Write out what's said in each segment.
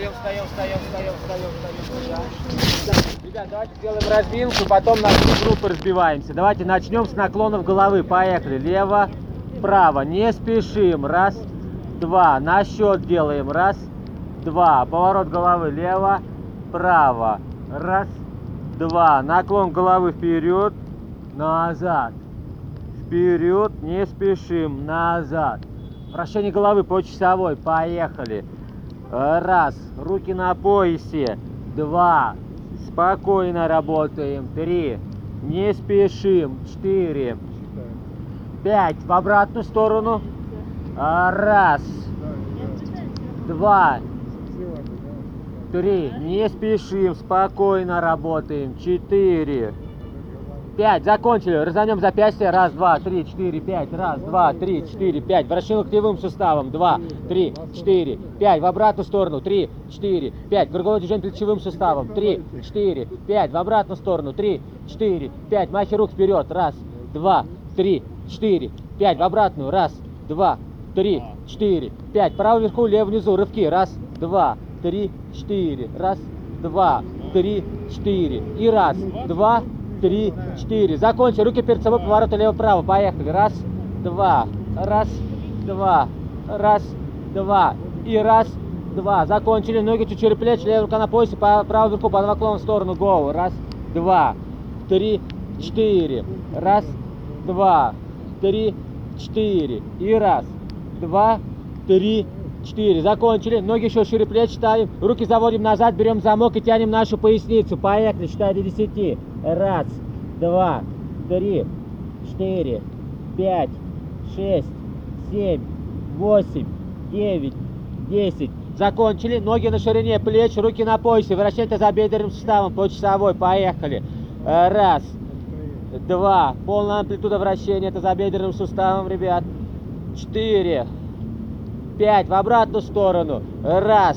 Встаем, встаем, встаем, встаем, встаем, встаем. Ребят, давайте сделаем разминку, потом на всю группу разбиваемся. Давайте начнем с наклонов головы. Поехали. Лево, право. Не спешим. Раз, два. На счет делаем. Раз, два. Поворот головы. Лево, право. Раз, два. Наклон головы вперед, назад. Вперед, не спешим, назад. Вращение головы по часовой. Поехали. Раз. Руки на поясе. Два. Спокойно работаем. Три. Не спешим. Четыре. Пять. В обратную сторону. Раз. Два. Три. Не спешим. Спокойно работаем. Четыре. Пять. Закончили. Разомнем запястье. Раз, два, три, четыре, пять. Раз, два, три, четыре, пять. Вращение локтевым суставом. Два, три, четыре, пять. В обратную сторону. Три, четыре, пять. Круговое движение плечевым суставом. Три, четыре, пять. В обратную сторону. Три, четыре, пять. Махи рук вперед. Раз, два, три, четыре, пять. В обратную. Раз, два, три, четыре, пять. Право вверху, лево внизу. Рывки. Раз, два, три, четыре. Раз, два, три, четыре. И раз, два, три, четыре. Закончи. Руки перед собой, поворот лево-право. Поехали. Раз, два, раз, два, раз, два. И раз, два. Закончили. Ноги чуть через плечи, левая рука на поясе, по правую руку под наклон в сторону. Гоу. Раз, два, три, четыре. Раз, два, три, четыре. И раз, два, три, четыре. Закончили. Ноги еще шире плеч ставим. Руки заводим назад, берем замок и тянем нашу поясницу. Поехали. Считай до десяти. Раз, два, три, четыре, пять, шесть, семь, восемь, девять, десять. Закончили. Ноги на ширине плеч, руки на поясе. Вращайте за бедренным суставом по часовой. Поехали. Раз, два. Полная амплитуда вращения. Это за бедренным суставом, ребят. Четыре, пять. В обратную сторону. Раз,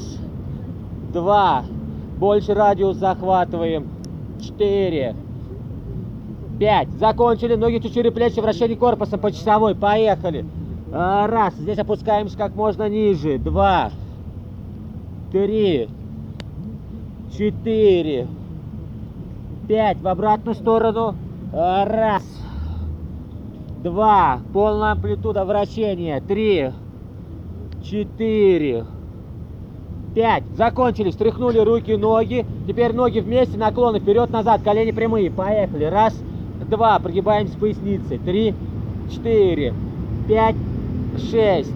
два. Больше радиус захватываем. Четыре, пять. Закончили. Ноги чуть шире плечи. Вращение корпусом по часовой. Поехали. А, Раз. Здесь опускаемся как можно ниже. Два. Три. Четыре. Пять. В обратную сторону. А, Раз. Два. Полная амплитуда вращения. Три. Четыре. Пять. Закончили. Стряхнули руки, ноги. Теперь ноги вместе, наклоны вперед-назад, колени прямые. Поехали. Раз, два. Прогибаемся поясницей. Три, четыре, пять, шесть,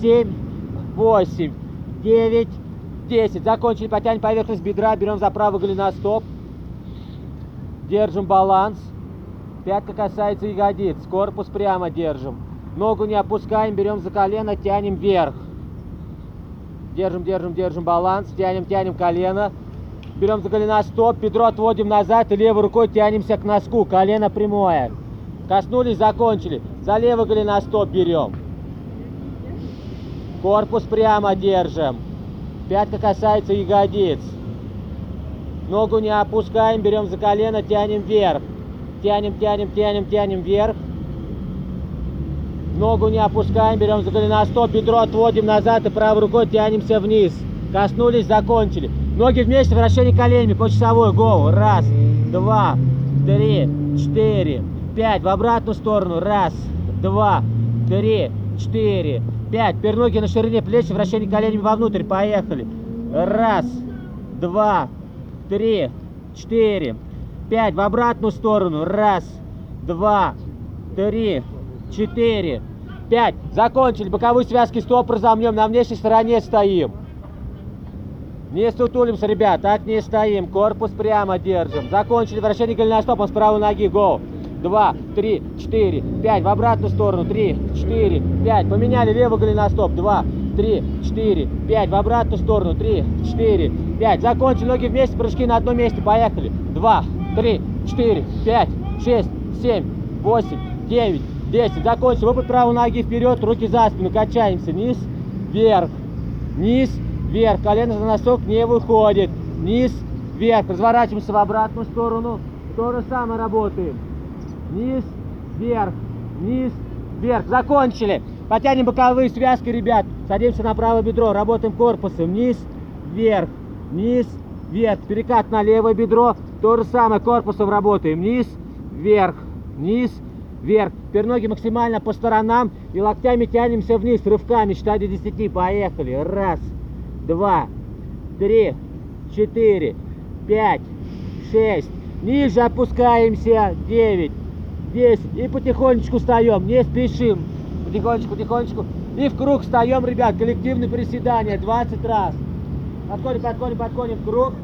семь, восемь, девять, десять. Закончили. Потянем поверхность бедра. Берем за правый голеностоп. Держим баланс. Пятка касается ягодиц. Корпус прямо держим. Ногу не опускаем. Берем за колено, тянем вверх. Держим, держим, держим баланс. Тянем, тянем колено. Берем за голеностоп, бедро отводим назад и левой рукой тянемся к носку. Колено прямое. Коснулись, закончили. За левый голеностоп берем. Корпус прямо держим. Пятка касается ягодиц. Ногу не опускаем, берем за колено, тянем вверх. Тянем, тянем, тянем, тянем вверх. Ногу не опускаем, берем за голеностоп, бедро отводим назад и правой рукой тянемся вниз. Коснулись, закончили. Ноги вместе, вращение коленями по часовой. Гоу. Раз, два, три, четыре, пять. В обратную сторону. Раз, два, три, четыре, пять. Теперь ноги на ширине плеч, вращение коленями вовнутрь. Поехали. Раз, два, три, четыре, пять. В обратную сторону. Раз, два, три, четыре, пять. Закончили. Боковые связки стоп разомнем. На внешней стороне стоим. Не сутулимся, ребят. Так не стоим. Корпус прямо держим. Закончили. Вращение голеностопом с правой ноги. Гоу. Два, три, четыре, пять. В обратную сторону. Три, четыре, пять. Поменяли левый голеностоп. Два, три, четыре, пять. В обратную сторону. Три, четыре, пять. Закончили. Ноги вместе. Прыжки на одном месте. Поехали. Два, три, четыре, пять, шесть, семь, восемь, девять, 10. Закончили. Выпад правой ноги вперед, руки за спину. Качаемся. Низ, вверх. Низ, вверх. Колено за носок не выходит. Низ, вверх. Разворачиваемся в обратную сторону. То же самое работаем. Низ, вверх. Низ, вверх. Закончили. Потянем боковые связки, ребят. Садимся на правое бедро. Работаем корпусом. Низ, вверх, вниз, вверх. Перекат на левое бедро. То же самое, корпусом работаем. Вниз, вверх, вниз, вверх. Теперь ноги максимально по сторонам и локтями тянемся вниз, рывками, считай до 10. Поехали. Раз, два, три, четыре, пять, шесть. Ниже опускаемся. Девять, десять. И потихонечку встаем. Не спешим. Потихонечку, потихонечку. И в круг встаем, ребят. Коллективное приседание. 20 раз. Подходим, подходим, подходим. Круг.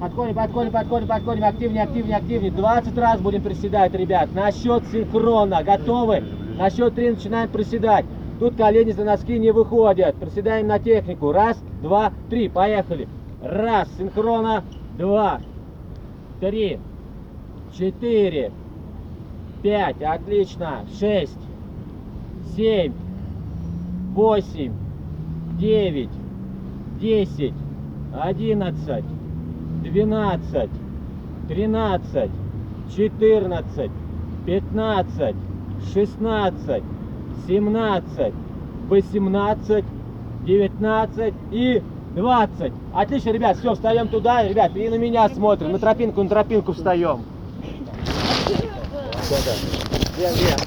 Подходим, подходим, подходим, подходим. Активнее, активнее, активнее. 20 раз будем приседать, ребят. На счет синхронно. Готовы? На счет 3 начинаем приседать. Тут колени за носки не выходят. Приседаем на технику. Раз, два, три. Поехали. Раз, синхронно. Два, три, четыре, пять. Отлично. Шесть, семь, восемь, девять, десять, одиннадцать, двенадцать, тринадцать, четырнадцать, пятнадцать, шестнадцать, семнадцать, восемнадцать, девятнадцать и двадцать. Отлично, ребят, все, встаем туда, ребят, и на меня смотрим, на тропинку, на тропинку встаем. Да-да. Вверх, вверх.